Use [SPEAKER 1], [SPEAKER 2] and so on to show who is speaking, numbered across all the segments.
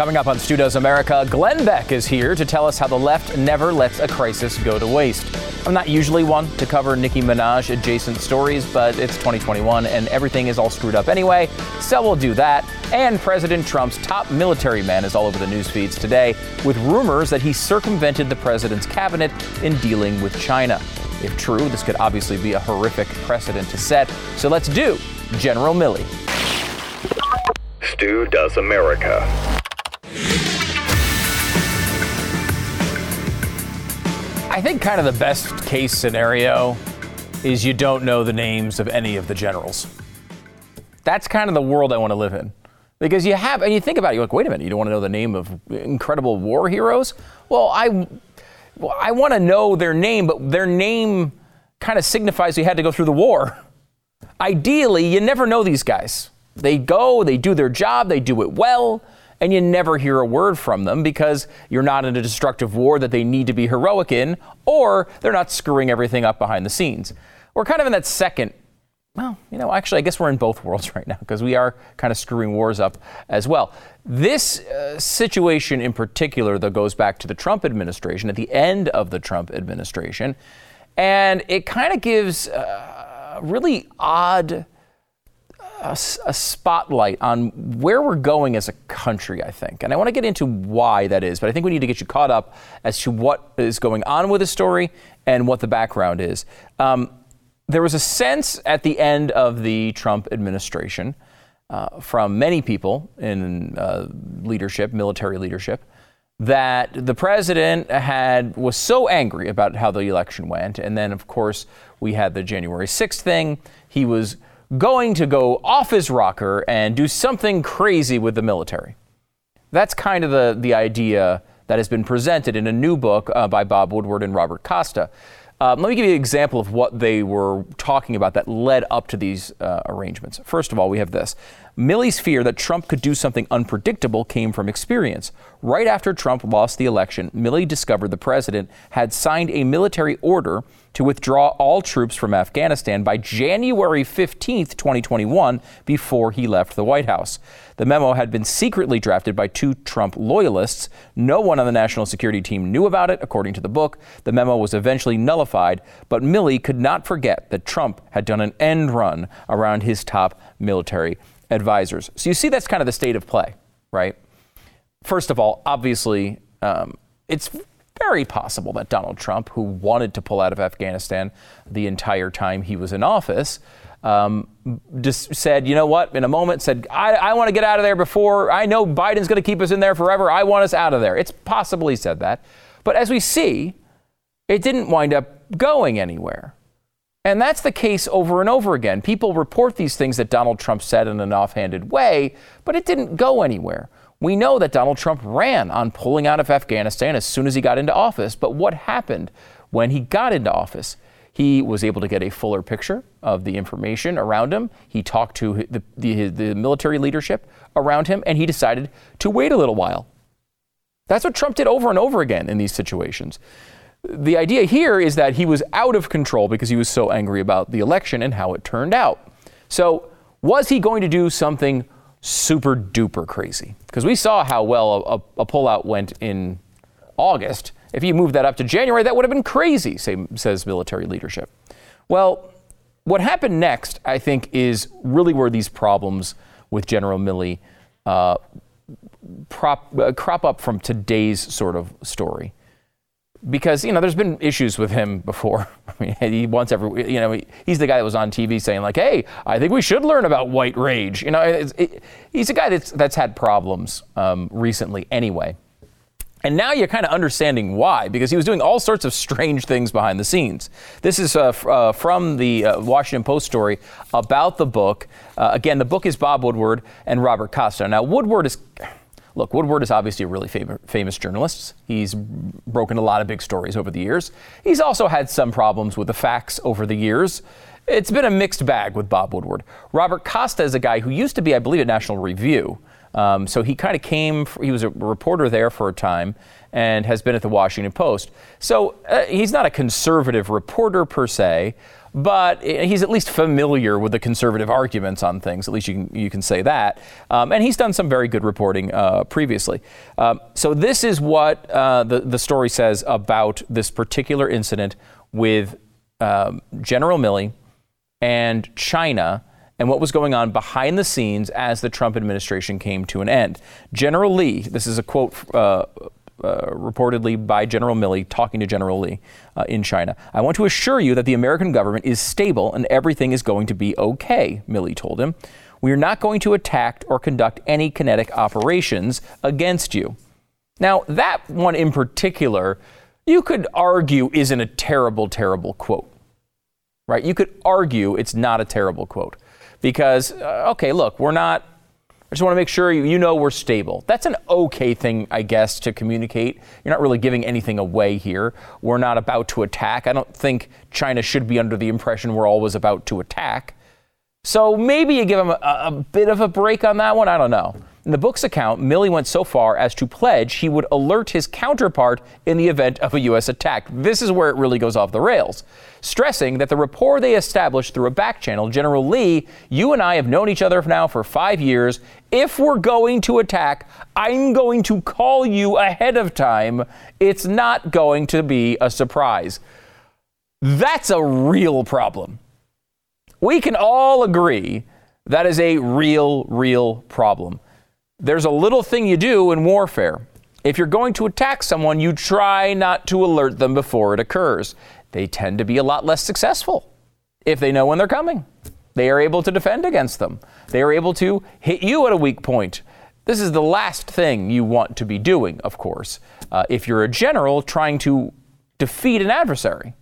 [SPEAKER 1] Coming up on Stu Does America, Glenn Beck is here to tell us how the left never lets a crisis go to waste. I'm not usually one to cover Nicki Minaj adjacent stories, but it's 2021 and everything is all screwed up anyway, so we'll do that. And President Trump's top military man is all over the news feeds today with rumors that he circumvented the president's cabinet in dealing with China. If true, this could obviously be a horrific precedent to set. So let's do General Milley.
[SPEAKER 2] Stu Does America.
[SPEAKER 1] I think kind of the best case scenario is you don't know the names of any of the generals. That's kind of the world I want to live in. Because you have, and you think about it, you're like, wait a minute, you don't want to know the name of incredible war heroes? Well, I, I want to know their name, but their name kind of signifies you had to go through the war. Ideally, you never know these guys. They go, they do their job, they do it well and you never hear a word from them because you're not in a destructive war that they need to be heroic in, or they're not screwing everything up behind the scenes. We're kind of in that second. Well, you know, actually, I guess we're in both worlds right now because we are kind of screwing wars up as well. This uh, situation in particular, though, goes back to the Trump administration, at the end of the Trump administration, and it kind of gives uh, a really odd a, a, spotlight on where we're going as a country, I think. And I want to get into why that is, but I think we need to get you caught up as to what is going on with the story and what the background is. Um, there was a sense at the end of the Trump administration uh, from many people in uh, leadership, military leadership, that the president had was so angry about how the election went, and then of course we had the January 6th thing. He was going to go off his rocker and do something crazy with the military. That's kind of the, the idea that has been presented in a new book uh, by Bob Woodward and Robert Costa. Um, let me give you an example of what they were talking about that led up to these uh, arrangements. First of all, we have this. Milley's fear that Trump could do something unpredictable came from experience. Right after Trump lost the election, Milley discovered the president had signed a military order to withdraw all troops from Afghanistan by January 15, 2021, before he left the White House. The memo had been secretly drafted by two Trump loyalists. No one on the national security team knew about it, according to the book. The memo was eventually nullified, but Milley could not forget that Trump had done an end run around his top military advisors. So you see, that's kind of the state of play, right? First of all, obviously, um, it's very possible that Donald Trump, who wanted to pull out of Afghanistan the entire time he was in office, um, just said, you know what, in a moment, said, I, I want to get out of there before I know Biden's going to keep us in there forever. I want us out of there. It's possible he said that. But as we see, it didn't wind up going anywhere. And that's the case over and over again. People report these things that Donald Trump said in an offhanded way, but it didn't go anywhere. We know that Donald Trump ran on pulling out of Afghanistan as soon as he got into office, but what happened when he got into office? He was able to get a fuller picture of the information around him. He talked to the, the, the military leadership around him, and he decided to wait a little while. That's what Trump did over and over again in these situations. The idea here is that he was out of control because he was so angry about the election and how it turned out. So, was he going to do something super duper crazy. Because we saw how well a, a, pullout went in August. If you moved that up to January, that would have been crazy, say, says military leadership. Well, what happened next, I think, is really where these problems with General Milley uh, prop, uh, crop up from today's sort of story because you know there's been issues with him before. I mean, he wants every you know he, he's the guy that was on TV saying like, "Hey, I think we should learn about white rage." You know, it, he's a guy that's that's had problems um, recently anyway. And now you're kind of understanding why, because he was doing all sorts of strange things behind the scenes. This is uh, f- uh, from the uh, Washington Post story about the book. Uh, again, the book is Bob Woodward and Robert Costa. Now, Woodward is Look, Woodward is obviously a really fam- famous journalist. He's broken a lot of big stories over the years. He's also had some problems with the facts over the years. It's been a mixed bag with Bob Woodward. Robert Costa is a guy who used to be, I believe, at National Review. Um, so he kind of came, he was a reporter there for a time and has been at the Washington Post. So uh, he's not a conservative reporter per se, but he's at least familiar with the conservative arguments on things. At least you can, you can say that. Um, and he's done some very good reporting uh, previously. Um, so this is what uh, the, the story says about this particular incident with um, General Milley and China and what was going on behind the scenes as the Trump administration came to an end. General Lee, this is a quote uh, reportedly by General Milley talking to General Lee uh, in China. I want to assure you that the American government is stable and everything is going to be okay, Milley told him. We are not going to attack or conduct any kinetic operations against you. Now, that one in particular, you could argue isn't a terrible, terrible quote, right? You could argue it's not a terrible quote because, uh, okay, look, we're not I just want to make sure you, know we're stable. That's an okay thing, I guess, to communicate. You're not really giving anything away here. We're not about to attack. I don't think China should be under the impression we're always about to attack. So maybe you give them a, a bit of a break on that one. I don't know. In the book's account, Milley went so far as to pledge he would alert his counterpart in the event of a U.S. attack. This is where it really goes off the rails, stressing that the rapport they established through a back channel, General Lee, you and I have known each other now for five years. If we're going to attack, I'm going to call you ahead of time. It's not going to be a surprise. That's a real problem. We can all agree that is a real, real problem. There's a little thing you do in warfare. If you're going to attack someone, you try not to alert them before it occurs. They tend to be a lot less successful if they know when they're coming. They are able to defend against them. They are able to hit you at a weak point. This is the last thing you want to be doing, of course, uh, if you're a general trying to defeat an adversary.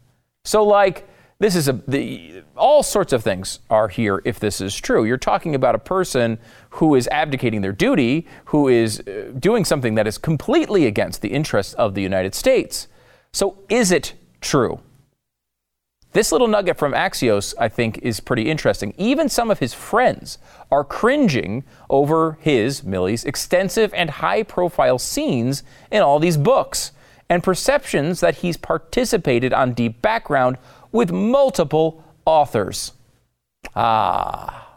[SPEAKER 1] So, like, this is a the, all sorts of things are here if this is true. You're talking about a person who is abdicating their duty, who is uh, doing something that is completely against the interests of the United States. So is it true? This little nugget from Axios, I think, is pretty interesting. Even some of his friends are cringing over his, Milley's, extensive and high profile scenes in all these books and perceptions that he's participated on deep background with multiple authors. Ah,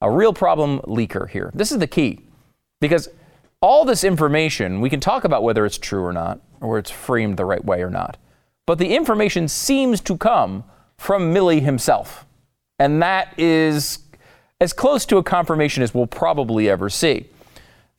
[SPEAKER 1] a real problem leaker here. This is the key because all this information, we can talk about whether it's true or not, or it's framed the right way or not. But the information seems to come from Milley himself. And that is as close to a confirmation as we'll probably ever see.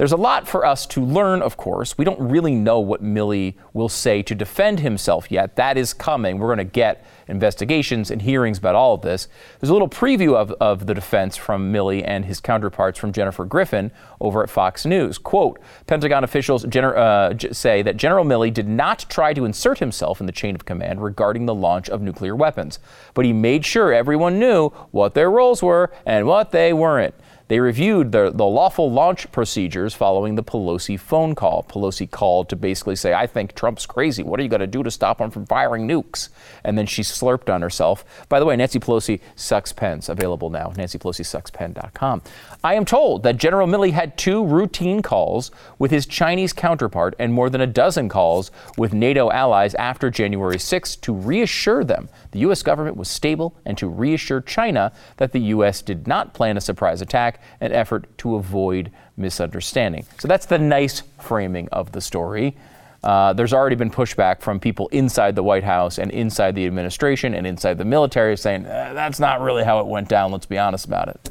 [SPEAKER 1] There's a lot for us to learn, of course. We don't really know what Milley will say to defend himself yet. That is coming. We're going to get investigations and hearings about all of this. There's a little preview of, of the defense from Milley and his counterparts from Jennifer Griffin over at Fox News. Quote Pentagon officials gener- uh, say that General Milley did not try to insert himself in the chain of command regarding the launch of nuclear weapons, but he made sure everyone knew what their roles were and what they weren't. They reviewed the, the lawful launch procedures following the Pelosi phone call. Pelosi called to basically say, I think Trump's crazy. What are you going to do to stop him from firing nukes? And then she slurped on herself. By the way, Nancy Pelosi sucks pens, available now. NancyPelosiSucksPen.com. I am told that General Milley had two routine calls with his Chinese counterpart and more than a dozen calls with NATO allies after January 6 to reassure them the U.S. government was stable and to reassure China that the U.S. did not plan a surprise attack an effort to avoid misunderstanding. So that's the nice framing of the story. Uh, there's already been pushback from people inside the White House and inside the administration and inside the military saying eh, that's not really how it went down. Let's be honest about it.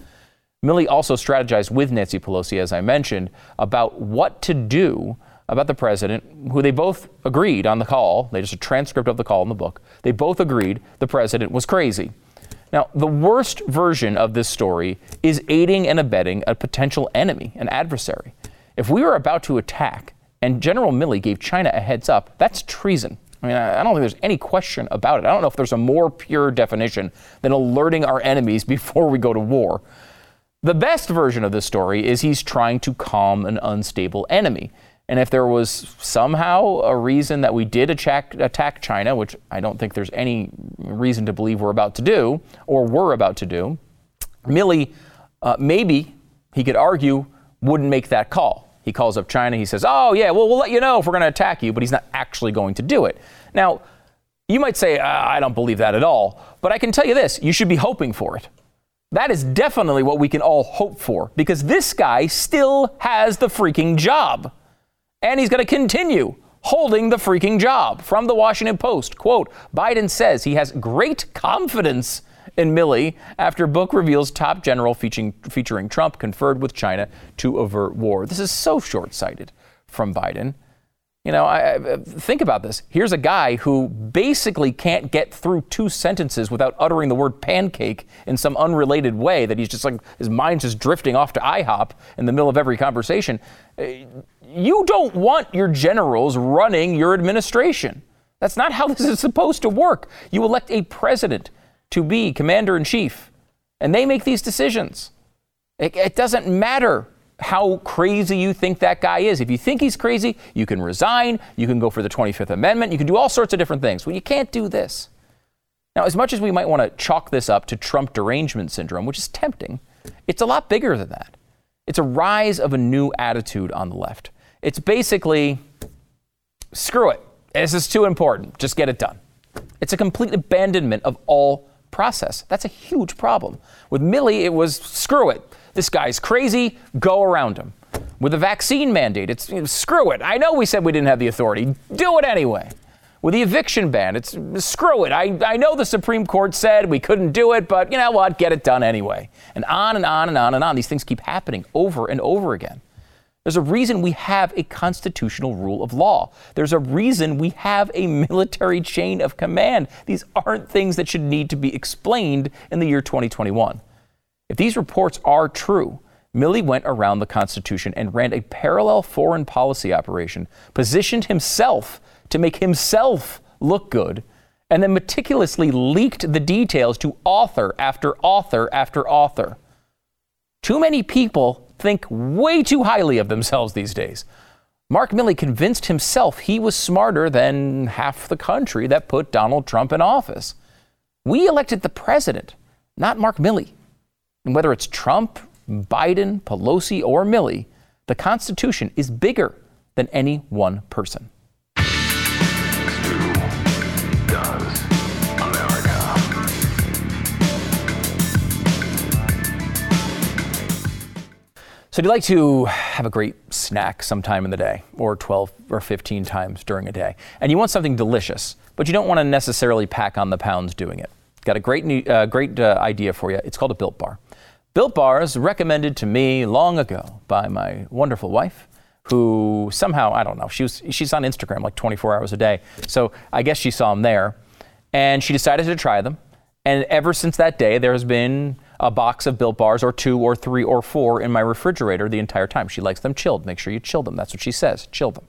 [SPEAKER 1] Milley also strategized with Nancy Pelosi, as I mentioned, about what to do about the president, who they both agreed on the call. They just a transcript of the call in the book. They both agreed the president was crazy. Now, the worst version of this story is aiding and abetting a potential enemy, an adversary. If we were about to attack and General Milley gave China a heads up, that's treason. I mean, I don't think there's any question about it. I don't know if there's a more pure definition than alerting our enemies before we go to war. The best version of this story is he's trying to calm an unstable enemy. And if there was somehow a reason that we did attack, attack China, which I don't think there's any reason to believe we're about to do or were about to do, Milley, uh, maybe he could argue wouldn't make that call. He calls up China. He says, Oh, yeah, well, we'll let you know if we're going to attack you, but he's not actually going to do it. Now, you might say, uh, I don't believe that at all, but I can tell you this you should be hoping for it. That is definitely what we can all hope for because this guy still has the freaking job. And he's going to continue holding the freaking job. From the Washington Post, quote, Biden says he has great confidence in Milley after book reveals top general featuring, featuring Trump conferred with China to avert war. This is so short sighted from Biden. You know, I, I, think about this. Here's a guy who basically can't get through two sentences without uttering the word pancake in some unrelated way, that he's just like, his mind's just drifting off to IHOP in the middle of every conversation. Uh, you don't want your generals running your administration. That's not how this is supposed to work. You elect a president to be commander in chief, and they make these decisions. It, it doesn't matter how crazy you think that guy is. If you think he's crazy, you can resign, you can go for the 25th Amendment, you can do all sorts of different things. Well, you can't do this. Now, as much as we might want to chalk this up to Trump derangement syndrome, which is tempting, it's a lot bigger than that. It's a rise of a new attitude on the left. It's basically screw it. This is too important. Just get it done. It's a complete abandonment of all process. That's a huge problem. With Milley, it was screw it. This guy's crazy, go around him. With the vaccine mandate, it's you know, screw it. I know we said we didn't have the authority, do it anyway. With the eviction ban, it's screw it. I, I know the Supreme Court said we couldn't do it, but you know what? Get it done anyway. And on and on and on and on. These things keep happening over and over again. There's a reason we have a constitutional rule of law. There's a reason we have a military chain of command. These aren't things that should need to be explained in the year 2021. If these reports are true, Milley went around the Constitution and ran a parallel foreign policy operation, positioned himself to make himself look good, and then meticulously leaked the details to author after author after author. Too many people think way too highly of themselves these days. Mark Milley convinced himself he was smarter than half the country that put Donald Trump in office. We elected the president, not Mark Milley. And whether it's Trump, Biden, Pelosi, or Milley, the Constitution is bigger than any one person. So, do you like to have a great snack sometime in the day, or 12 or 15 times during a day? And you want something delicious, but you don't want to necessarily pack on the pounds doing it. Got a great, new, uh, great uh, idea for you. It's called a Built Bar. Built Bars recommended to me long ago by my wonderful wife, who somehow, I don't know, she was, she's on Instagram like 24 hours a day. So I guess she saw them there. And she decided to try them. And ever since that day, there has been a box of Built Bars or two or three or four in my refrigerator the entire time. She likes them chilled. Make sure you chill them. That's what she says. Chill them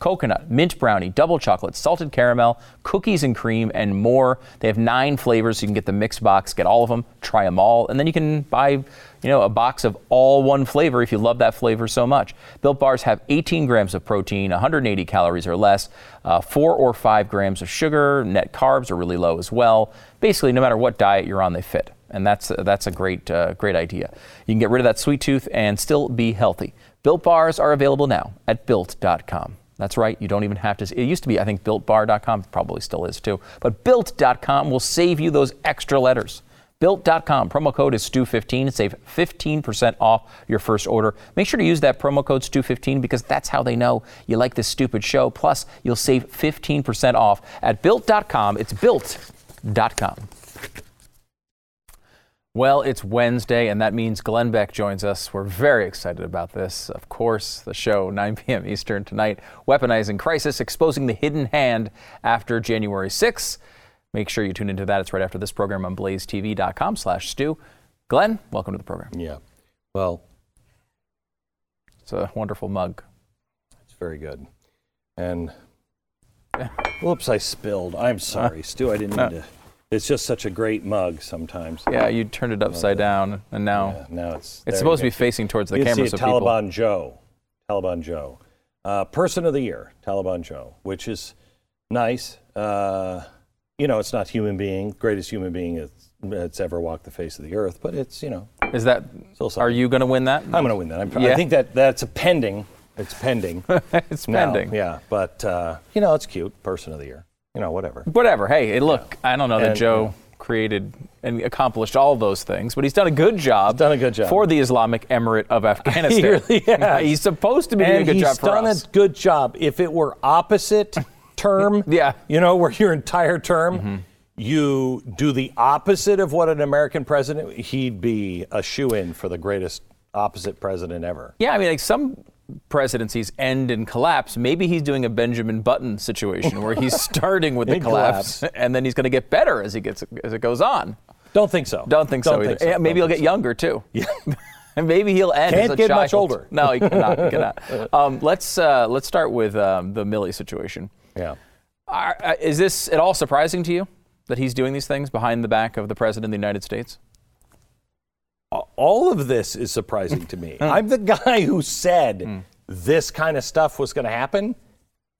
[SPEAKER 1] coconut, mint brownie, double chocolate, salted caramel, cookies and cream, and more. They have nine flavors, you can get the mixed box, get all of them, try them all, and then you can buy, you know, a box of all one flavor if you love that flavor so much. Built bars have 18 grams of protein, 180 calories or less, uh, four or five grams of sugar. Net carbs are really low as well. Basically, no matter what diet you're on, they fit and that's that's a great uh, great idea. You can get rid of that sweet tooth and still be healthy. Built bars are available now at built.com. That's right. You don't even have to. It used to be, I think, builtbar.com, probably still is too. But built.com will save you those extra letters. Built.com. Promo code is Stu15. Save 15% off your first order. Make sure to use that promo code Stu15 because that's how they know you like this stupid show. Plus, you'll save 15% off at Built.com. It's Built.com. Well, it's Wednesday, and that means Glenn Beck joins us. We're very excited about this. Of course, the show, 9 p.m. Eastern tonight, Weaponizing Crisis, Exposing the Hidden Hand after January 6th. Make sure you tune into that. It's right after this program on blazetv.com slash Stu. Glenn, welcome to the program.
[SPEAKER 2] Yeah. Well,
[SPEAKER 1] it's a wonderful mug.
[SPEAKER 2] It's very good. And, whoops, I spilled. I'm sorry, uh, Stu. I didn't mean to. It's just such a great mug sometimes.
[SPEAKER 1] Yeah, you turned it upside down, and now
[SPEAKER 2] yeah, now it's
[SPEAKER 1] it's supposed to be facing towards the
[SPEAKER 2] you
[SPEAKER 1] camera.
[SPEAKER 2] See
[SPEAKER 1] so
[SPEAKER 2] Taliban
[SPEAKER 1] people...
[SPEAKER 2] Joe, Taliban Joe, uh, Person of the Year, Taliban Joe, which is nice. Uh, you know, it's not human being, greatest human being is that's ever walked the face of the earth, but it's, you know,
[SPEAKER 1] Is that? Are you going to win that?
[SPEAKER 2] I'm going to win that. I'm, I think that that's a pending. It's pending.
[SPEAKER 1] it's
[SPEAKER 2] now,
[SPEAKER 1] pending.
[SPEAKER 2] Yeah, but uh, you know, it's cute. Person of the year. You know, whatever.
[SPEAKER 1] Whatever. Hey, hey, look, I don't know that
[SPEAKER 2] And-
[SPEAKER 1] Joe created and accomplished all those things, but he's done a good job.
[SPEAKER 2] He's done a good job.
[SPEAKER 1] for the Islamic Emirate of Afghanistan.
[SPEAKER 2] He really has.
[SPEAKER 1] He's supposed to be doing a good job for
[SPEAKER 2] done a good job. If it were opposite term,
[SPEAKER 1] Yeah. Mm-hmm.
[SPEAKER 2] you know, where your entire term, you do the opposite of what an American president, he'd be a shoe in for the greatest opposite president ever.
[SPEAKER 1] Yeah, I mean, like some presidencies end and collapse. Maybe he's doing a Benjamin Button situation where he's starting with the
[SPEAKER 2] In
[SPEAKER 1] collapse, and then he's going to get better as he gets as it goes on.
[SPEAKER 2] Don't think so.
[SPEAKER 1] Don't think so either. Yeah, maybe he'll get
[SPEAKER 2] think
[SPEAKER 1] younger too. Yeah. and maybe he'll end
[SPEAKER 2] Can't
[SPEAKER 1] as a
[SPEAKER 2] get much older.
[SPEAKER 1] No, he cannot. He cannot. Um, let's uh, let's start with um, the Milley situation.
[SPEAKER 2] Yeah.
[SPEAKER 1] Are, uh, is this at all surprising to you that he's doing these things behind the back of the president of the United States?
[SPEAKER 2] All of this is surprising to me. I'm the guy who said hmm. this kind of stuff was going to happen,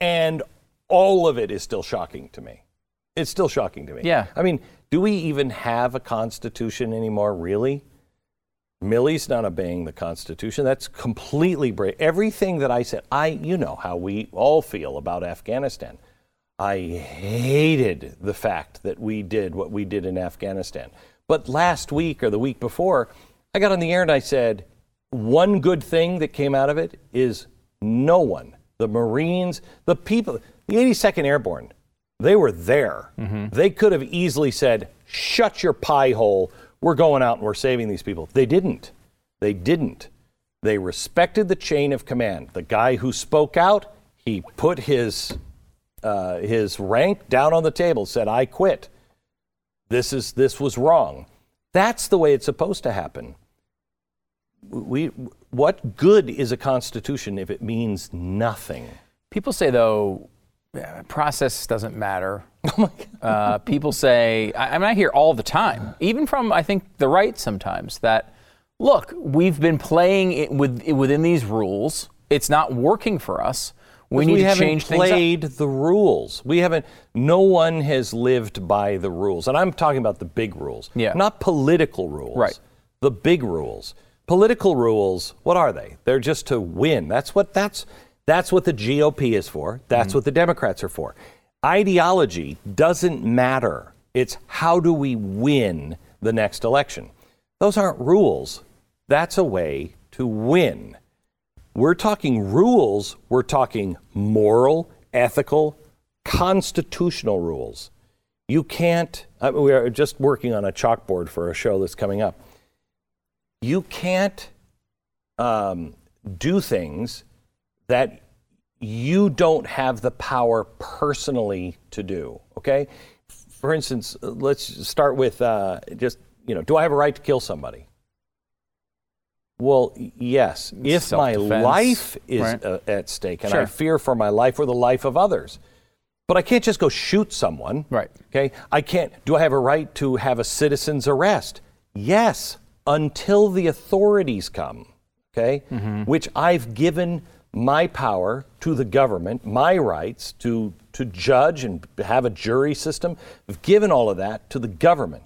[SPEAKER 2] and all of it is still shocking to me. It's still shocking to me.
[SPEAKER 1] Yeah.
[SPEAKER 2] I mean, do we even have a constitution anymore, really? Milley's not obeying the Constitution. That's completely bra Everything that I said, I, you know how we all feel about Afghanistan. I hated the fact that we did what we did in Afghanistan. But last week or the week before, I got on the air and I said, one good thing that came out of it is no one, the Marines, the people, the 82nd Airborne, they were there. They could have easily said, shut your pie hole. We're going out and we're saving these people. They didn't. They didn't. They respected the chain of command. The guy who spoke out, he put his uh, his rank down on the table, said, "I quit. This is this was wrong." That's the way it's supposed to happen. We, what good is a constitution if it means nothing?
[SPEAKER 1] People say though, process doesn't matter. Uh, people say, I, I mean, I hear all the time, even from I think the right sometimes, that look, we've been playing it with within these rules. It's not working for us. We need
[SPEAKER 2] we
[SPEAKER 1] to
[SPEAKER 2] haven't
[SPEAKER 1] change things. up."
[SPEAKER 2] played the rules. We haven't. No one has lived by the rules, and I'm talking about the big rules,
[SPEAKER 1] Yeah.
[SPEAKER 2] not political rules.
[SPEAKER 1] Right.
[SPEAKER 2] The big rules. Political rules. What are they? They're just to win. That's what. That's that's what the GOP is for. That's
[SPEAKER 1] Mm-hmm.
[SPEAKER 2] what the Democrats are for. Ideology doesn't matter. It's how do we win the next election. Those aren't rules. That's a way to win. We're talking rules, we're talking moral, ethical, constitutional rules. You can't, uh, we are just working on a chalkboard for a show that's coming up. You can't um, do things that you don't have the power personally to do, okay? For instance, let's start with uh, just, you know, do I have a right to kill somebody? Well, yes. If my life is
[SPEAKER 1] right.
[SPEAKER 2] uh, at stake and
[SPEAKER 1] Sure.
[SPEAKER 2] I fear for my life or the life of others. But I can't just go shoot someone.
[SPEAKER 1] Right.
[SPEAKER 2] Okay. I can't. Do I have a right to have a citizen's arrest? Yes, until the authorities come. Okay. Which I've given my power to the government, my rights to to judge and have a jury system. I've given all of that to the government.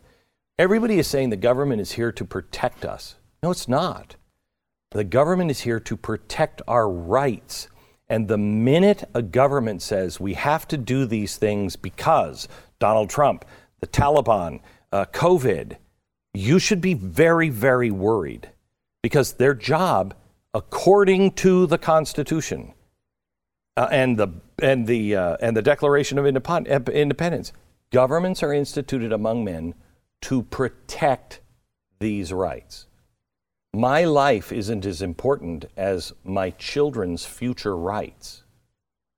[SPEAKER 2] Everybody is saying the government is here to protect us. No, it's not. The government is here to protect our rights. And the minute a government says we have to do these things because Donald Trump, the Taliban, uh, COVID, you should be very, very worried because their job, according to the Constitution uh, and the and the uh, and the Declaration of Independence, governments are instituted among men to protect these rights. My life isn't as important as my children's future rights.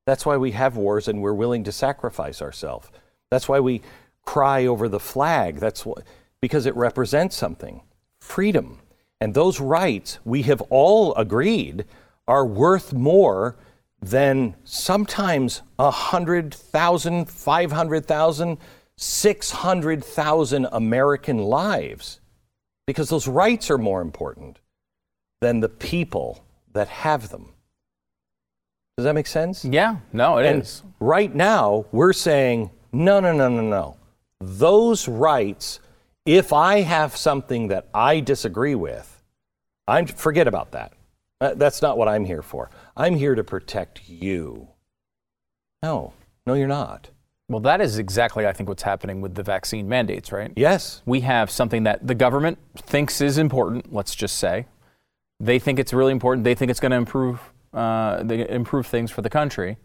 [SPEAKER 2] That's why we have wars and we're willing to sacrifice ourselves. That's why we cry over the flag. That's wh- because it represents something freedom. And those rights, we have all agreed, are worth more than sometimes 100,000, 500,000, 600,000 American lives because those rights are more important than the people that have them. Does that make sense?
[SPEAKER 1] Yeah, no, it is.
[SPEAKER 2] and right now, we're saying, no, no, no, no, no. Those rights, If I have something that I disagree with, I'm forget about that. Uh, That's not what I'm here for. I'm here to protect you. No, no, you're not.
[SPEAKER 1] Well, that is exactly, I think, what's happening with the vaccine mandates, right?
[SPEAKER 2] Yes.
[SPEAKER 1] We have something that the government thinks is important. Let's just say they think it's really important. They think it's going to improve, uh, improve things for the country,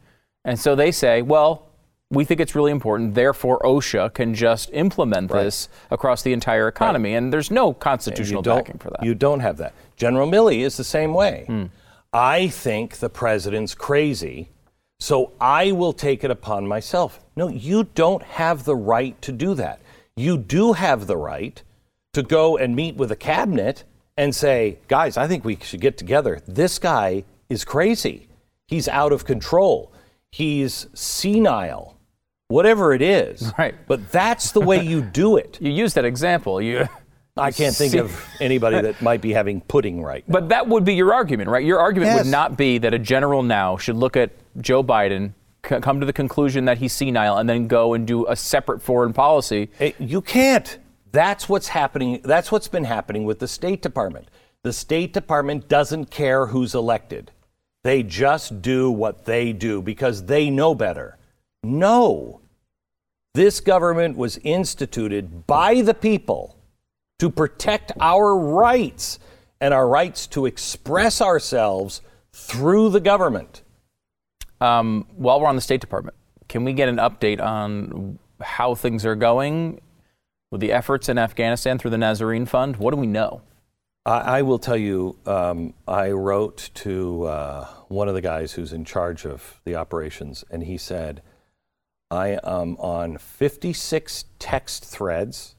[SPEAKER 1] and so they say, well. We think it's really important. Therefore, OSHA can just implement this across the entire economy, and there's no constitutional backing for that.
[SPEAKER 2] You don't have that. General Milley is the same way. Hmm. I think the president's crazy, so I will take it upon myself. No, you don't have the right to do that. You do have the right to go and meet with a cabinet and say, guys, I think we should get together. This guy is crazy. He's out of control. He's senile. Whatever it is.
[SPEAKER 1] Right.
[SPEAKER 2] But that's the way you do it.
[SPEAKER 1] you use that example. You,
[SPEAKER 2] I can't think
[SPEAKER 1] See-
[SPEAKER 2] of anybody that might be having pudding right now.
[SPEAKER 1] But that would be your argument, right? Your argument
[SPEAKER 2] Yes.
[SPEAKER 1] would not be that a general now should look at Joe Biden, c- come to the conclusion that he's senile, and then go and do a separate foreign policy.
[SPEAKER 2] Hey, you can't. That's what's happening. That's what's been happening with the State Department. The State Department doesn't care who's elected. They just do what they do because they know better. No. This government was instituted by the people to protect our rights and our rights to express ourselves through the government.
[SPEAKER 1] Um, while we're on the State Department, can we get an update on how things are going with the efforts in Afghanistan through the Nazarene Fund? What do we know?
[SPEAKER 2] I, I will tell you, um, I wrote to uh, one of the guys who's in charge of the operations, and he said, I am on 56 text threads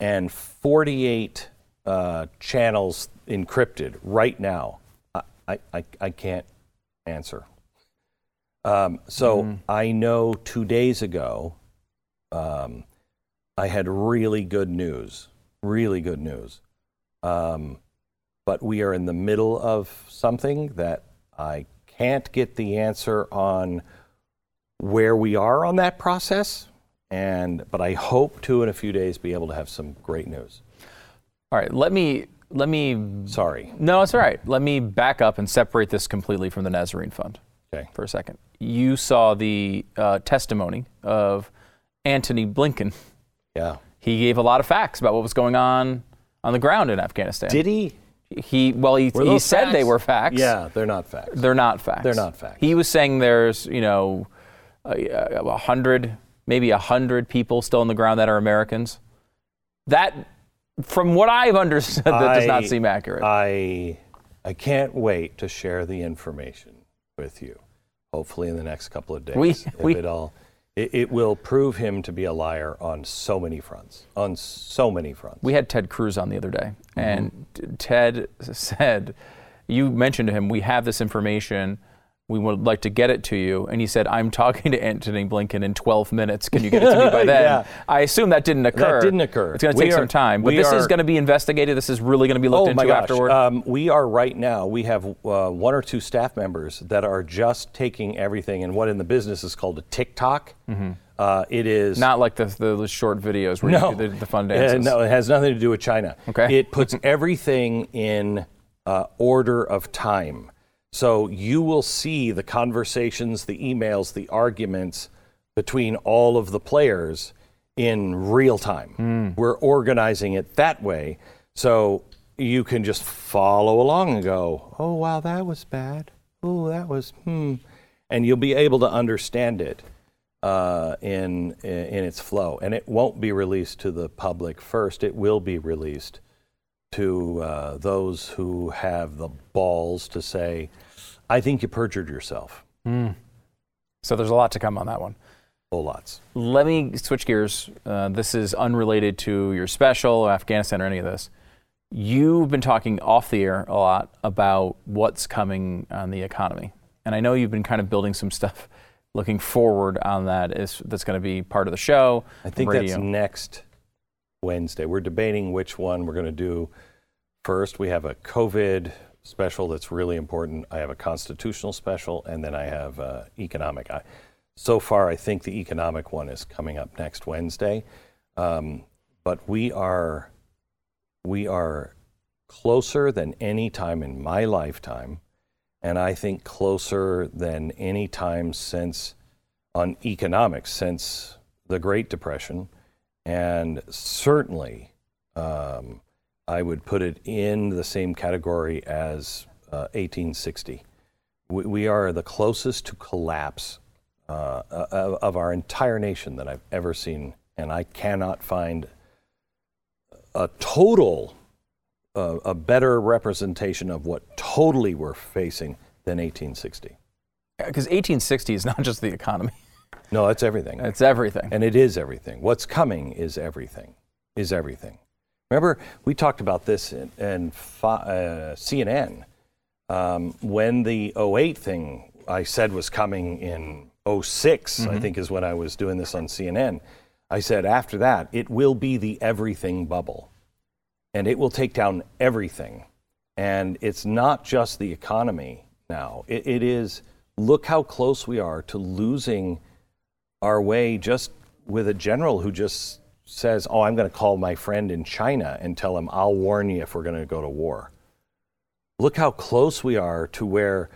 [SPEAKER 2] and 48 uh, channels encrypted right now. I, I, I, can't answer. Um, so I know two days ago, um, I had really good news, really good news. Um, but we are in the middle of something that I can't get the answer on where we are on that process. And but I hope to in a few days be able to have some great news.
[SPEAKER 1] All right, let me let me.
[SPEAKER 2] Sorry.
[SPEAKER 1] No, it's all right. Let me back up and separate this completely from the Nazarene Fund.
[SPEAKER 2] Okay.
[SPEAKER 1] for a second. You saw the uh, testimony of Antony Blinken.
[SPEAKER 2] Yeah.
[SPEAKER 1] He gave a lot of facts about what was going on on the ground in Afghanistan.
[SPEAKER 2] Did he?
[SPEAKER 1] he? Well, he, he said they were facts.
[SPEAKER 2] Yeah, they're not facts.
[SPEAKER 1] they're not facts.
[SPEAKER 2] They're not facts.
[SPEAKER 1] He was saying there's, you know, a, a hundred, maybe a hundred people still on the ground that are Americans. That, from what I've understood, that does not seem accurate.
[SPEAKER 2] I I can't wait to share the information with you. Hopefully in the next couple of days.
[SPEAKER 1] We-
[SPEAKER 2] if
[SPEAKER 1] we-
[SPEAKER 2] it all it, it will prove him to be a liar on so many fronts. On so many fronts.
[SPEAKER 1] We had Ted Cruz on the other day,
[SPEAKER 2] Mm-hmm.
[SPEAKER 1] and Ted said, You mentioned to him, we have this information. We would like to get it to you. And he said, I'm talking to Antony Blinken in 12 minutes. Can you get it to me by then?
[SPEAKER 2] Yeah.
[SPEAKER 1] I assume that didn't occur.
[SPEAKER 2] It didn't occur.
[SPEAKER 1] It's going to take
[SPEAKER 2] are-
[SPEAKER 1] some time. But this is going to be investigated. This is really going to be looked
[SPEAKER 2] oh
[SPEAKER 1] into
[SPEAKER 2] gosh.
[SPEAKER 1] afterward.
[SPEAKER 2] Um, we are right now, we have uh, one or two staff members that are just taking everything and what in the business is called a TikTok. Uh, it is
[SPEAKER 1] Mm-hmm. Not like the, the, the short videos where
[SPEAKER 2] no,
[SPEAKER 1] you do the, the fun
[SPEAKER 2] Uh,
[SPEAKER 1] dances.
[SPEAKER 2] no, it has nothing to do with China.
[SPEAKER 1] Okay.
[SPEAKER 2] It puts everything in uh, order of time. So you will see the conversations, the emails, the arguments between all of the players in real time.
[SPEAKER 1] Hmm.
[SPEAKER 2] We're organizing it that way. So you can just follow along and go, oh, wow, that was bad. Oh, that was, hmm. And you'll be able to understand it uh, in, in its flow. And it won't be released to the public first. It will be released to uh, those who have the balls to say, I think you perjured yourself.
[SPEAKER 1] so there's a lot to come on that one.
[SPEAKER 2] Whole lots.
[SPEAKER 1] Let me switch gears. Uh, this is unrelated to your special, Afghanistan, or any of this. You've been talking off the air a lot about what's coming on the economy. And I know you've been kind of building some stuff looking forward on that is that's going to be part of the show.
[SPEAKER 2] I think that's next Wednesday. We're debating which one we're going to do first. We have a COVID special that's really important. I have a constitutional special, and then I have uh, economic. I, so far, I think the economic one is coming up next Wednesday. Um, but we are we are closer than any time in my lifetime, and I think closer than any time since on economics since the Great Depression, and certainly um, I would put it in the same category as uh, 1860. We, we, are the closest to collapse uh, of, of our entire nation that I've ever seen, and I cannot find a total, uh, a better representation of what totally we're facing than 1860.
[SPEAKER 1] Because 1860 is not just the economy.
[SPEAKER 2] No, it's everything.
[SPEAKER 1] It's everything.
[SPEAKER 2] And it is everything. What's coming is everything. Is everything. Remember, we talked about this in, in uh, CNN um, when the 08 thing I said was coming in 6 mm-hmm. I think is when I was doing this on CNN. I said after that, it will be the everything bubble and it will take down everything. And it's not just the economy now, it, it is look how close we are to losing our way just with a general who just says, Oh, I'm going to call my friend in China and tell him, I'll warn you if we're going to go to war. Look how close we are to where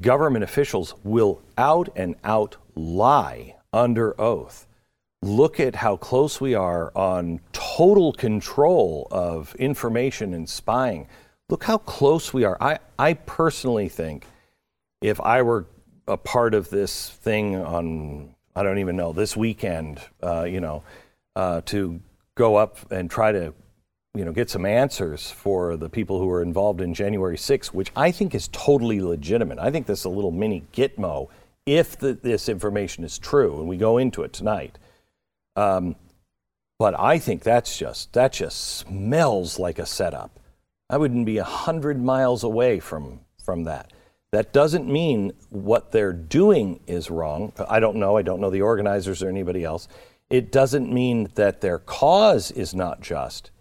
[SPEAKER 2] government officials will out and out lie under oath look at how close we are on total control of information and spying. Look how close we are. I, I personally think if I were a part of this thing on, I don't even know, this weekend, uh, you know, uh, to go up and try to, you know, get some answers for the people who were involved in January 6th, which I think is totally legitimate. I think this is a little mini Gitmo if the, this information is true, and we go into it tonight. Um, but I think that's just that just smells like a setup. I wouldn't be a hundred miles away from from that. That doesn't mean what they're doing is wrong. I don't know. I don't know the organizers or anybody else. It doesn't mean that their cause is not just.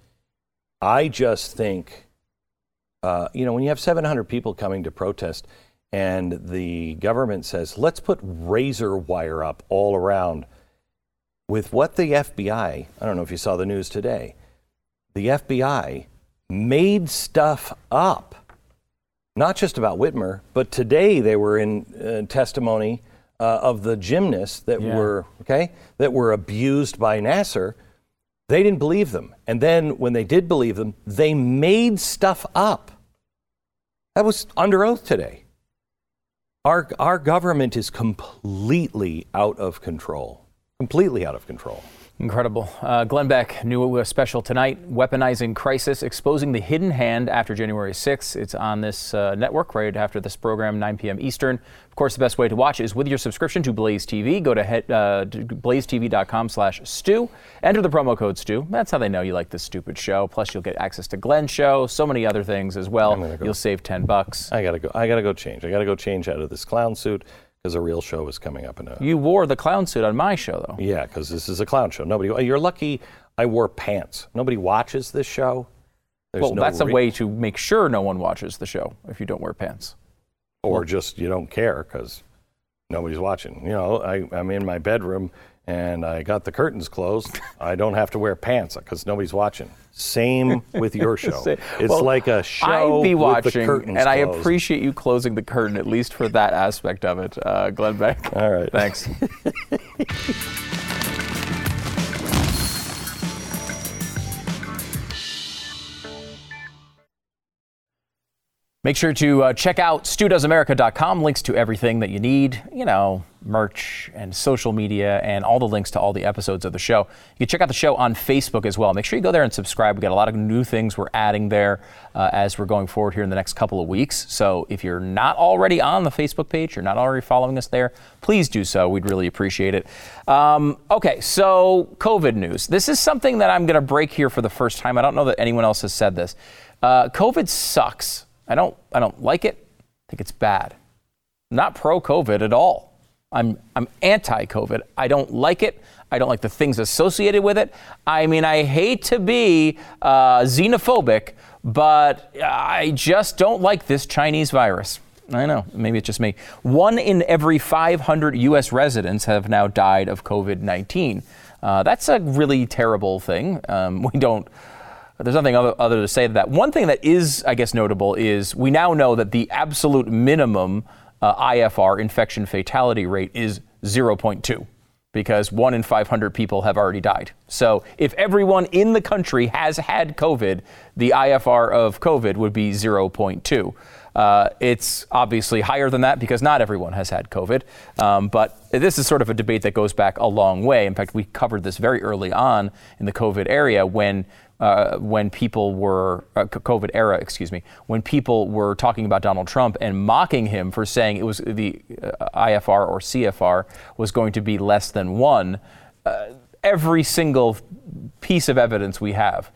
[SPEAKER 2] I just think, uh, you know, when you have 700 people coming to protest and the government says, let's put razor wire up all around with what the FBI, I don't know if you saw the news today, the FBI made stuff up, not just about Whitmer, but today they were in uh, testimony uh, of the gymnasts that yeah. were okay that were abused by Nassar. They didn't believe them, and then when they did believe them, they made stuff up. That was under oath today. Our, our government is completely out of control completely out of control.
[SPEAKER 1] Incredible. Uh, Glenn Beck, new special tonight Weaponizing Crisis, Exposing the Hidden Hand after January 6th. It's on this uh, network right after this program, 9 p.m. Eastern. Of course, the best way to watch it is with your subscription to Blaze TV. Go to, head, uh, to blazetv.com slash Stu. Enter the promo code Stu. That's how they know you like this stupid show. Plus, you'll get access to Glenn's show, so many other things as well. Go. You'll save 10 bucks.
[SPEAKER 2] I gotta go. I gotta go change. I gotta go change out of this clown suit because a real show is coming up in a.
[SPEAKER 1] You wore the clown suit on my show, though.
[SPEAKER 2] Yeah, because this is a clown show. Nobody. Oh, you're lucky. I wore pants. Nobody watches this show.
[SPEAKER 1] There's well, no that's re- a way to make sure no one watches the show if you don't wear pants.
[SPEAKER 2] Or well, just you don't care because nobody's watching. You know, I, I'm in my bedroom and I got the curtains closed. I don't have to wear pants because nobody's watching. Same with your show. It's well, like a show I'd be watching,
[SPEAKER 1] and
[SPEAKER 2] closed.
[SPEAKER 1] I appreciate you closing the curtain at least for that aspect of it, uh, Glenn Beck.
[SPEAKER 2] All right,
[SPEAKER 1] thanks. Make sure to uh, check out studoesamerica.com. Links to everything that you need, you know, merch and social media and all the links to all the episodes of the show. You can check out the show on Facebook as well. Make sure you go there and subscribe. We've got a lot of new things we're adding there uh, as we're going forward here in the next couple of weeks. So if you're not already on the Facebook page, you're not already following us there, please do so. We'd really appreciate it. Um, okay, so COVID news. This is something that I'm going to break here for the first time. I don't know that anyone else has said this. Uh, COVID sucks. I don't, I don't like it. I think it's bad. Not pro COVID at all. I'm, I'm anti COVID. I don't like it. I don't like the things associated with it. I mean, I hate to be uh, xenophobic, but I just don't like this Chinese virus. I know. Maybe it's just me. One in every 500 U.S. residents have now died of COVID 19. Uh, that's a really terrible thing. Um, we don't. There's nothing other, other to say to that. One thing that is, I guess, notable is we now know that the absolute minimum uh, IFR infection fatality rate is 0.2 because one in 500 people have already died. So if everyone in the country has had COVID, the IFR of COVID would be 0.2. Uh, it's obviously higher than that because not everyone has had COVID. Um, but this is sort of a debate that goes back a long way. In fact, we covered this very early on in the COVID area when. Uh, when people were uh, COVID era, excuse me, when people were talking about Donald Trump and mocking him for saying it was the uh, IFR or CFR was going to be less than one, uh, every single piece of evidence we have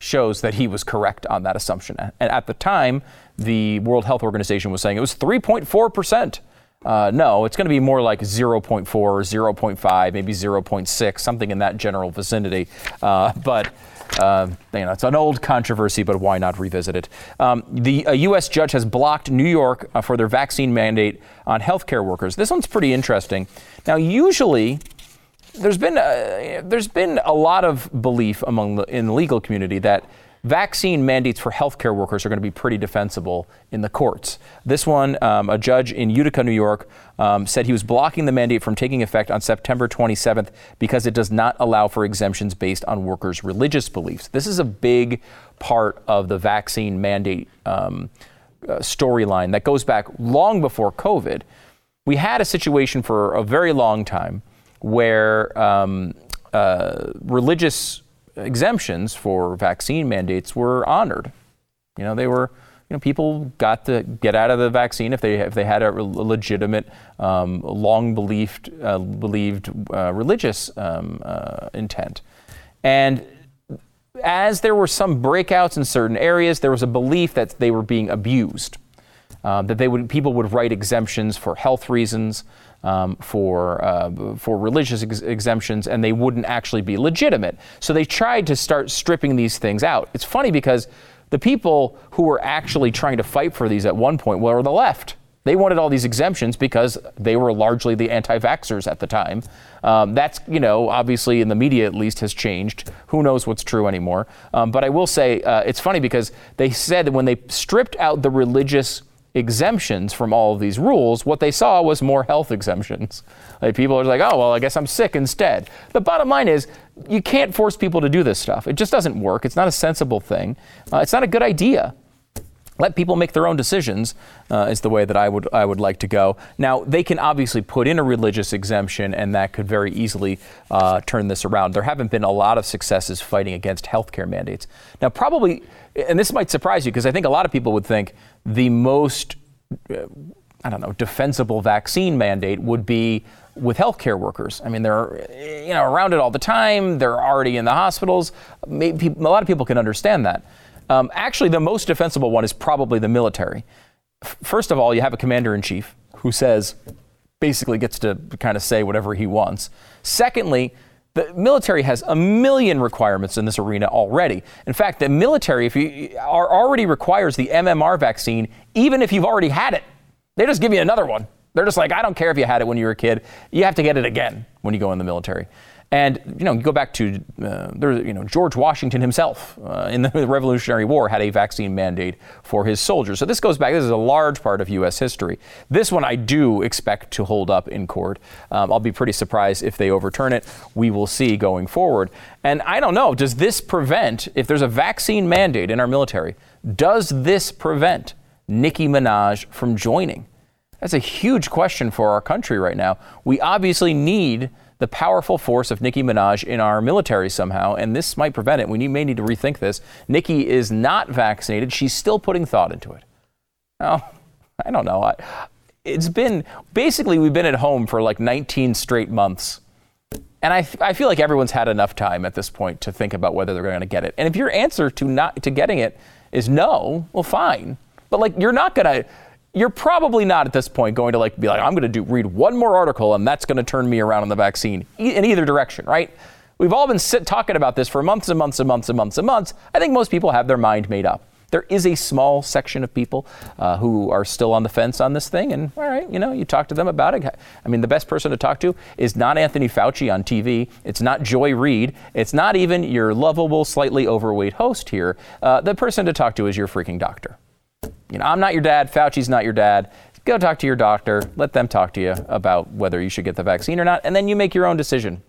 [SPEAKER 1] shows that he was correct on that assumption. And at the time, the World Health Organization was saying it was 3.4 percent. Uh, no, it's going to be more like 0.4, 0.5, maybe 0.6, something in that general vicinity. Uh, but uh, you know, it's an old controversy, but why not revisit it? Um, the a U.S. judge has blocked New York uh, for their vaccine mandate on healthcare workers. This one's pretty interesting. Now, usually, there's been a, there's been a lot of belief among the in the legal community that vaccine mandates for healthcare workers are going to be pretty defensible in the courts. This one, um, a judge in Utica, New York, um, said he was blocking the mandate from taking effect on September 27th because it does not allow for exemptions based on workers' religious beliefs. This is a big part of the vaccine mandate um, uh, storyline that goes back long before COVID. We had a situation for a very long time where um, uh, religious exemptions for vaccine mandates were honored. You know, they were, you know, people got to get out of the vaccine if they if they had a legitimate, um, long believed uh, believed uh, religious um, uh, intent, and as there were some breakouts in certain areas, there was a belief that they were being abused, uh, that they would people would write exemptions for health reasons um, for uh, for religious ex- exemptions, and they wouldn't actually be legitimate. So they tried to start stripping these things out. It's funny because the people who were actually trying to fight for these at one point were the left. They wanted all these exemptions because they were largely the anti-vaxxers at the time. Um, that's, you know, obviously in the media at least has changed. Who knows what's true anymore? Um, but I will say uh, it's funny because they said that when they stripped out the religious exemptions from all of these rules, what they saw was more health exemptions. Like people are like, oh, well, I guess I'm sick instead. The bottom line is, you can't force people to do this stuff. It just doesn't work. It's not a sensible thing. Uh, it's not a good idea. Let people make their own decisions uh, is the way that I would I would like to go. Now they can obviously put in a religious exemption, and that could very easily uh, turn this around. There haven't been a lot of successes fighting against healthcare mandates. Now, probably, and this might surprise you because I think a lot of people would think the most, uh, I don't know, defensible vaccine mandate would be with healthcare workers. I mean, they're you know around it all the time. They're already in the hospitals. Maybe, a lot of people can understand that. Um, actually, the most defensible one is probably the military. First of all, you have a commander in chief who says, basically gets to kind of say whatever he wants. Secondly, the military has a million requirements in this arena already. In fact, the military, if you are already requires the MMR vaccine, even if you've already had it, they just give you another one. They're just like, I don't care if you had it when you were a kid. You have to get it again when you go in the military. And you know, you go back to uh, there, you know, George Washington himself uh, in the Revolutionary War had a vaccine mandate for his soldiers. So this goes back. This is a large part of U.S. history. This one I do expect to hold up in court. Um, I'll be pretty surprised if they overturn it. We will see going forward. And I don't know. Does this prevent if there's a vaccine mandate in our military? Does this prevent Nicki Minaj from joining? That's a huge question for our country right now. We obviously need the powerful force of Nicki Minaj in our military somehow, and this might prevent it. We may need to rethink this. Nicki is not vaccinated. She's still putting thought into it. Now, I don't know. I, it's been basically we've been at home for like 19 straight months. And I, I feel like everyone's had enough time at this point to think about whether they're going to get it. And if your answer to not to getting it is no, well, fine. But like you're not going to you're probably not at this point going to like be like, I'm going to do read one more article and that's going to turn me around on the vaccine in either direction, right? We've all been sit, talking about this for months and months and months and months and months. I think most people have their mind made up. There is a small section of people uh, who are still on the fence on this thing, and all right, you know, you talk to them about it. I mean, the best person to talk to is not Anthony Fauci on TV. It's not Joy Reid. It's not even your lovable, slightly overweight host here. Uh, the person to talk to is your freaking doctor. You know, I'm not your dad. Fauci's not your dad. Go talk to your doctor. Let them talk to you about whether you should get the vaccine or not, and then you make your own decision.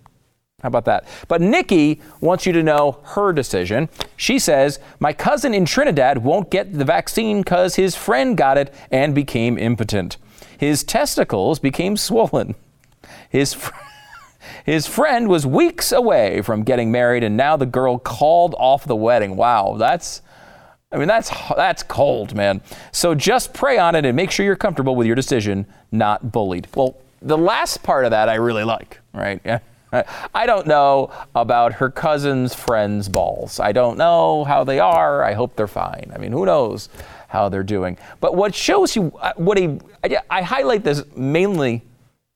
[SPEAKER 1] How about that? But Nicki wants you to know her decision. She says, My cousin in Trinidad won't get the vaccine because his friend got it and became impotent. His testicles became swollen. His, fr- his friend was weeks away from getting married, and now the girl called off the wedding. Wow, that's. I mean, that's that's cold, man. So just pray on it and make sure you're comfortable with your decision, not bullied. Well, the last part of that I really like, right? Yeah. I don't know about her cousin's friends' balls. I don't know how they are. I hope they're fine. I mean, who knows how they're doing? But what shows you uh, what a I highlight this mainly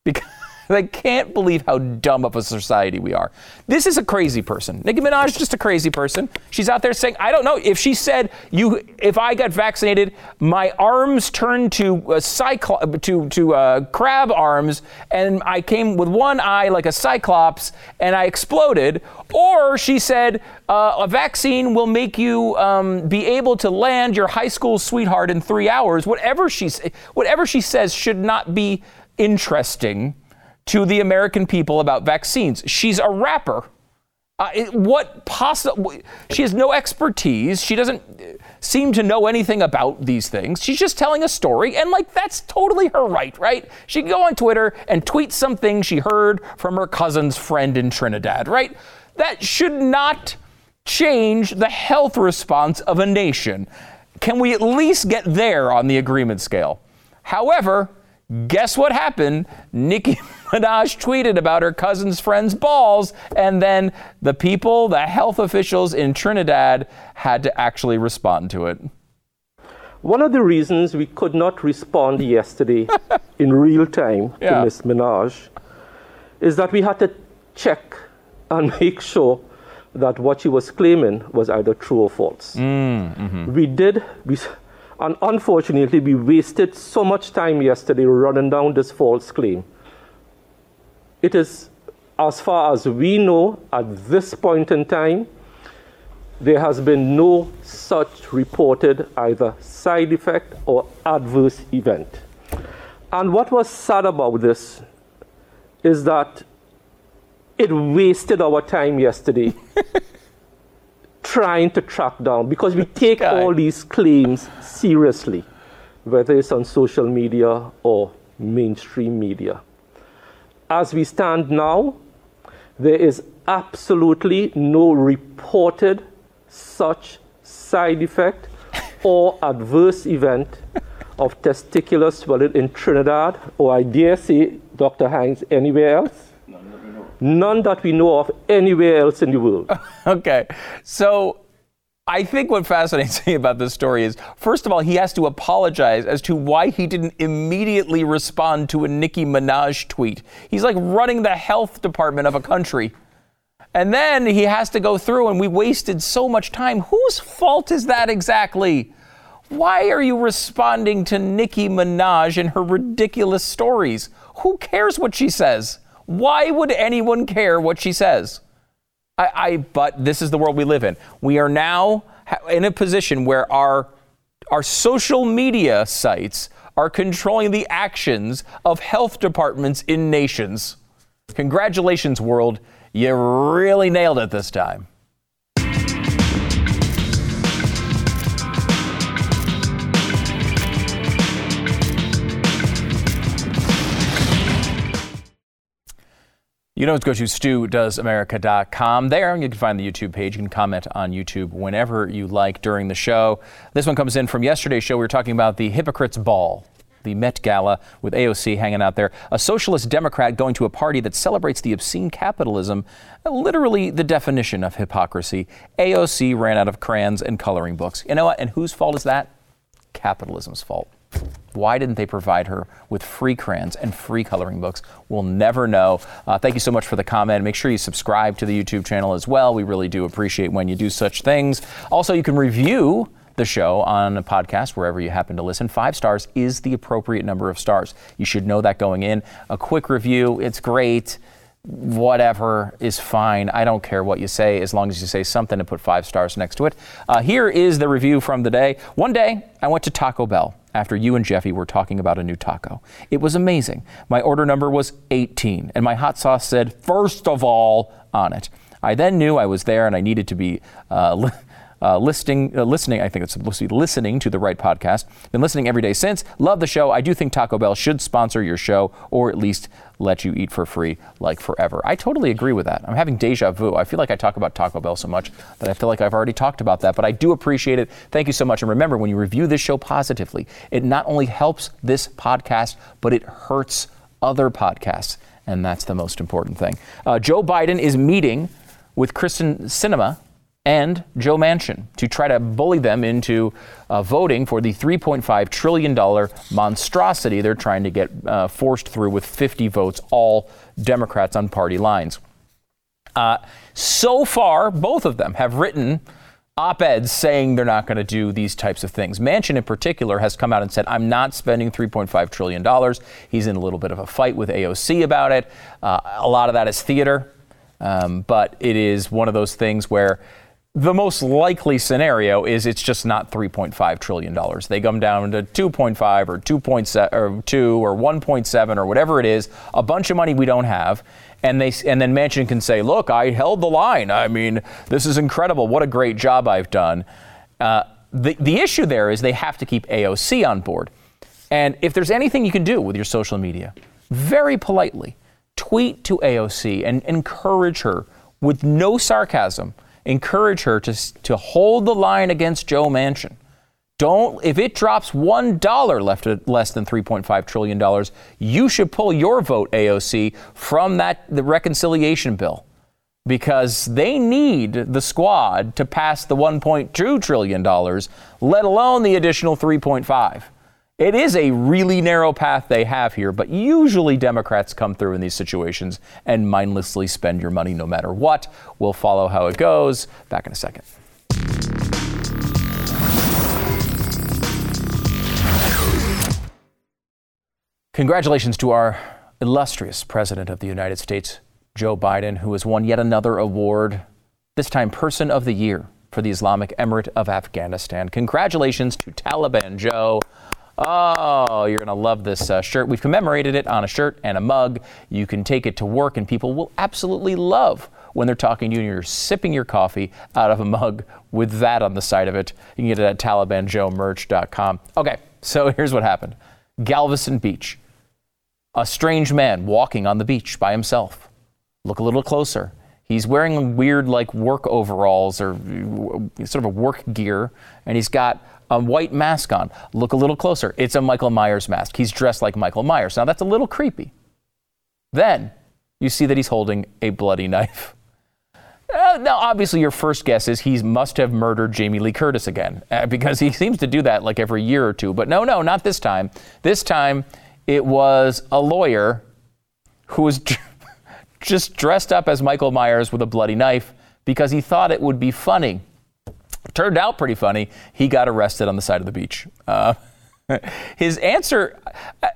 [SPEAKER 1] because I can't believe how dumb of a society we are. This is a crazy person. Nicki Minaj is just a crazy person. She's out there saying, I don't know if she said you if I got vaccinated, my arms turned to a cyclo- to to uh, crab arms, and I came with one eye like a cyclops, and I exploded. Or she said uh, a vaccine will make you um, be able to land your high school sweetheart in three hours. Whatever she whatever she says should not be interesting to the American people about vaccines. She's a rapper. Uh, what possible? She has no expertise. She doesn't seem to know anything about these things. She's just telling a story, and like that's totally her right, right? She can go on Twitter and tweet something she heard from her cousin's friend in Trinidad, right? That should not change the health response of a nation. Can we at least get there on the agreement scale? However, Guess what happened? Nicki Minaj tweeted about her cousin's friend's balls, and then the people, the health officials in Trinidad, had to actually respond to it.
[SPEAKER 3] One of the reasons we could not respond yesterday in real time to yeah. Miss Minaj is that we had to check and make sure that what she was claiming was either true or false. Mm, mm-hmm. We did. We, and unfortunately, we wasted so much time yesterday running down this false claim. It is, as far as we know, at this point in time, there has been no such reported either side effect or adverse event. And what was sad about this is that it wasted our time yesterday trying to track down because we take all these claims seriously, whether it's on social media or mainstream media. As we stand now, there is absolutely no reported such side effect or adverse event of testicular swelling in Trinidad, or I dare say, Dr. Hinds, anywhere else none that we know of anywhere else in the world.
[SPEAKER 1] okay. So I think what fascinates me about this story is, first of all, he has to apologize as to why he didn't immediately respond to a Nicki Minaj tweet. He's like running the health department of a country. And then he has to go through, and we wasted so much time. Whose fault is that exactly? Why are you responding to Nicki Minaj and her ridiculous stories? Who cares what she says? Why would anyone care what she says? I, I, but this is the world we live in. We are now in a position where our our social media sites are controlling the actions of health departments in nations. Congratulations, world. You really nailed it this time. You know, it's go to studoesamerica.com. There you can find the YouTube page. You can comment on YouTube whenever you like during the show. This one comes in from yesterday's show. We were talking about the Hypocrites Ball, the Met Gala with AOC hanging out there. A socialist Democrat going to a party that celebrates the obscene capitalism, literally the definition of hypocrisy. AOC ran out of crayons and coloring books. You know what? And whose fault is that? Capitalism's fault. Why didn't they provide her with free crayons and free coloring books? We'll never know. Uh, thank you so much for the comment. Make sure you subscribe to the YouTube channel as well. We really do appreciate when you do such things. Also, you can review the show on a podcast wherever you happen to listen. Five stars is the appropriate number of stars. You should know that going in. A quick review, it's great whatever is fine. I don't care what you say as long as you say something and put five stars next to it. Uh, here is the review from the day. One day, I went to Taco Bell after you and Jeffy were talking about a new taco. It was amazing. My order number was 18, and my hot sauce said, first of all, on it. I then knew I was there and I needed to be. Uh, uh, listening, uh, listening. I think it's supposed to be listening to the right podcast. Been listening every day since. Love the show. I do think Taco Bell should sponsor your show, or at least let you eat for free like forever. I totally agree with that. I'm having deja vu. I feel like I talk about Taco Bell so much that I feel like I've already talked about that, but I do appreciate it. Thank you so much. And remember, when you review this show positively, it not only helps this podcast, but it hurts other podcasts. And that's the most important thing. Uh, Joe Biden is meeting with Kyrsten Sinema and Joe Manchin to try to bully them into uh, voting for the $3.5 trillion monstrosity they're trying to get uh, forced through with 50 votes, all Democrats on party lines. Uh, so far, both of them have written op eds saying they're not going to do these types of things. Manchin, in particular, has come out and said, I'm not spending $3.5 trillion. He's in a little bit of a fight with AOC about it. Uh, a lot of that is theater, um, but it is one of those things where the most likely scenario is it's just not 3.5 trillion dollars. They come down to 2.5 or 2.7 or 2 or 1.7 or whatever it is, a bunch of money we don't have. And they and then Manchin can say, "Look, I held the line. I mean, this is incredible. What a great job I've done." Uh, the the issue there is they have to keep AOC on board. And if there's anything you can do with your social media, very politely tweet to AOC and encourage her with no sarcasm encourage her to, to hold the line against Joe Manchin. Don't, if it drops $1 left at less than $3.5 trillion, you should pull your vote, AOC, from that, the reconciliation bill because they need the squad to pass the $1.2 trillion, let alone the additional 3.5. It is a really narrow path they have here, but usually Democrats come through in these situations and mindlessly spend your money no matter what. We'll follow how it goes. Back in a second. Congratulations to our illustrious President of the United States, Joe Biden, who has won yet another award, this time Person of the Year for the Islamic Emirate of Afghanistan. Congratulations to Taliban Joe. Oh, you're going to love this uh, shirt. We've commemorated it on a shirt and a mug. You can take it to work, and people will absolutely love when they're talking to you and you're sipping your coffee out of a mug with that on the side of it. You can get it at TalibanJoeMerch.com. Okay, so here's what happened Galveston Beach. A strange man walking on the beach by himself. Look a little closer. He's wearing weird, like, work overalls or sort of a work gear, and he's got a white mask on. Look a little closer. It's a Michael Myers mask. He's dressed like Michael Myers. Now, that's a little creepy. Then you see that he's holding a bloody knife. Uh, now, obviously, your first guess is he must have murdered Jamie Lee Curtis again, uh, because he seems to do that like every year or two. But no, no, not this time. This time, it was a lawyer who was just dressed up as Michael Myers with a bloody knife because he thought it would be funny. Turned out pretty funny. He got arrested on the side of the beach. Uh, his answer,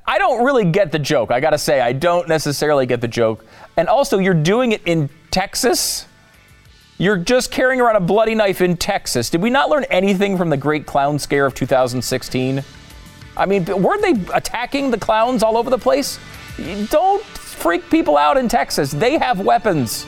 [SPEAKER 1] I don't really get the joke. I got to say, I don't necessarily get the joke. And also, you're doing it in Texas. You're just carrying around a bloody knife in Texas. Did we not learn anything from the great clown scare of 2016? I mean, weren't they attacking the clowns all over the place? Don't freak people out in Texas. They have weapons.